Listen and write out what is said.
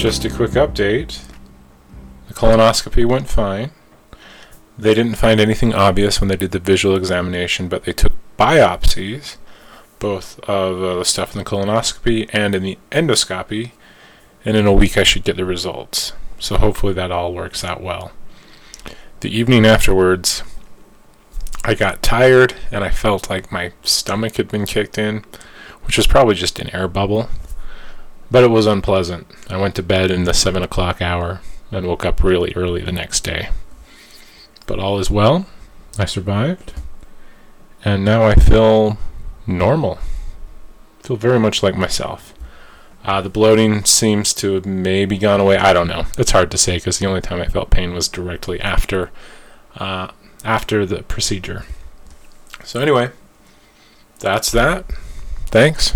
Just a quick update. The colonoscopy went fine. They didn't find anything obvious when they did the visual examination, but they took biopsies, both of uh, the stuff in the colonoscopy and in the endoscopy, and in a week I should get the results. So hopefully that all works out well. The evening afterwards, I got tired and I felt like my stomach had been kicked in, which was probably just an air bubble. But it was unpleasant. I went to bed in the 7 o'clock hour and woke up really early the next day. But all is well. I survived. And now I feel normal. I feel very much like myself. Uh, the bloating seems to have maybe gone away. I don't know. It's hard to say because the only time I felt pain was directly after uh, after the procedure. So anyway, that's that. Thanks.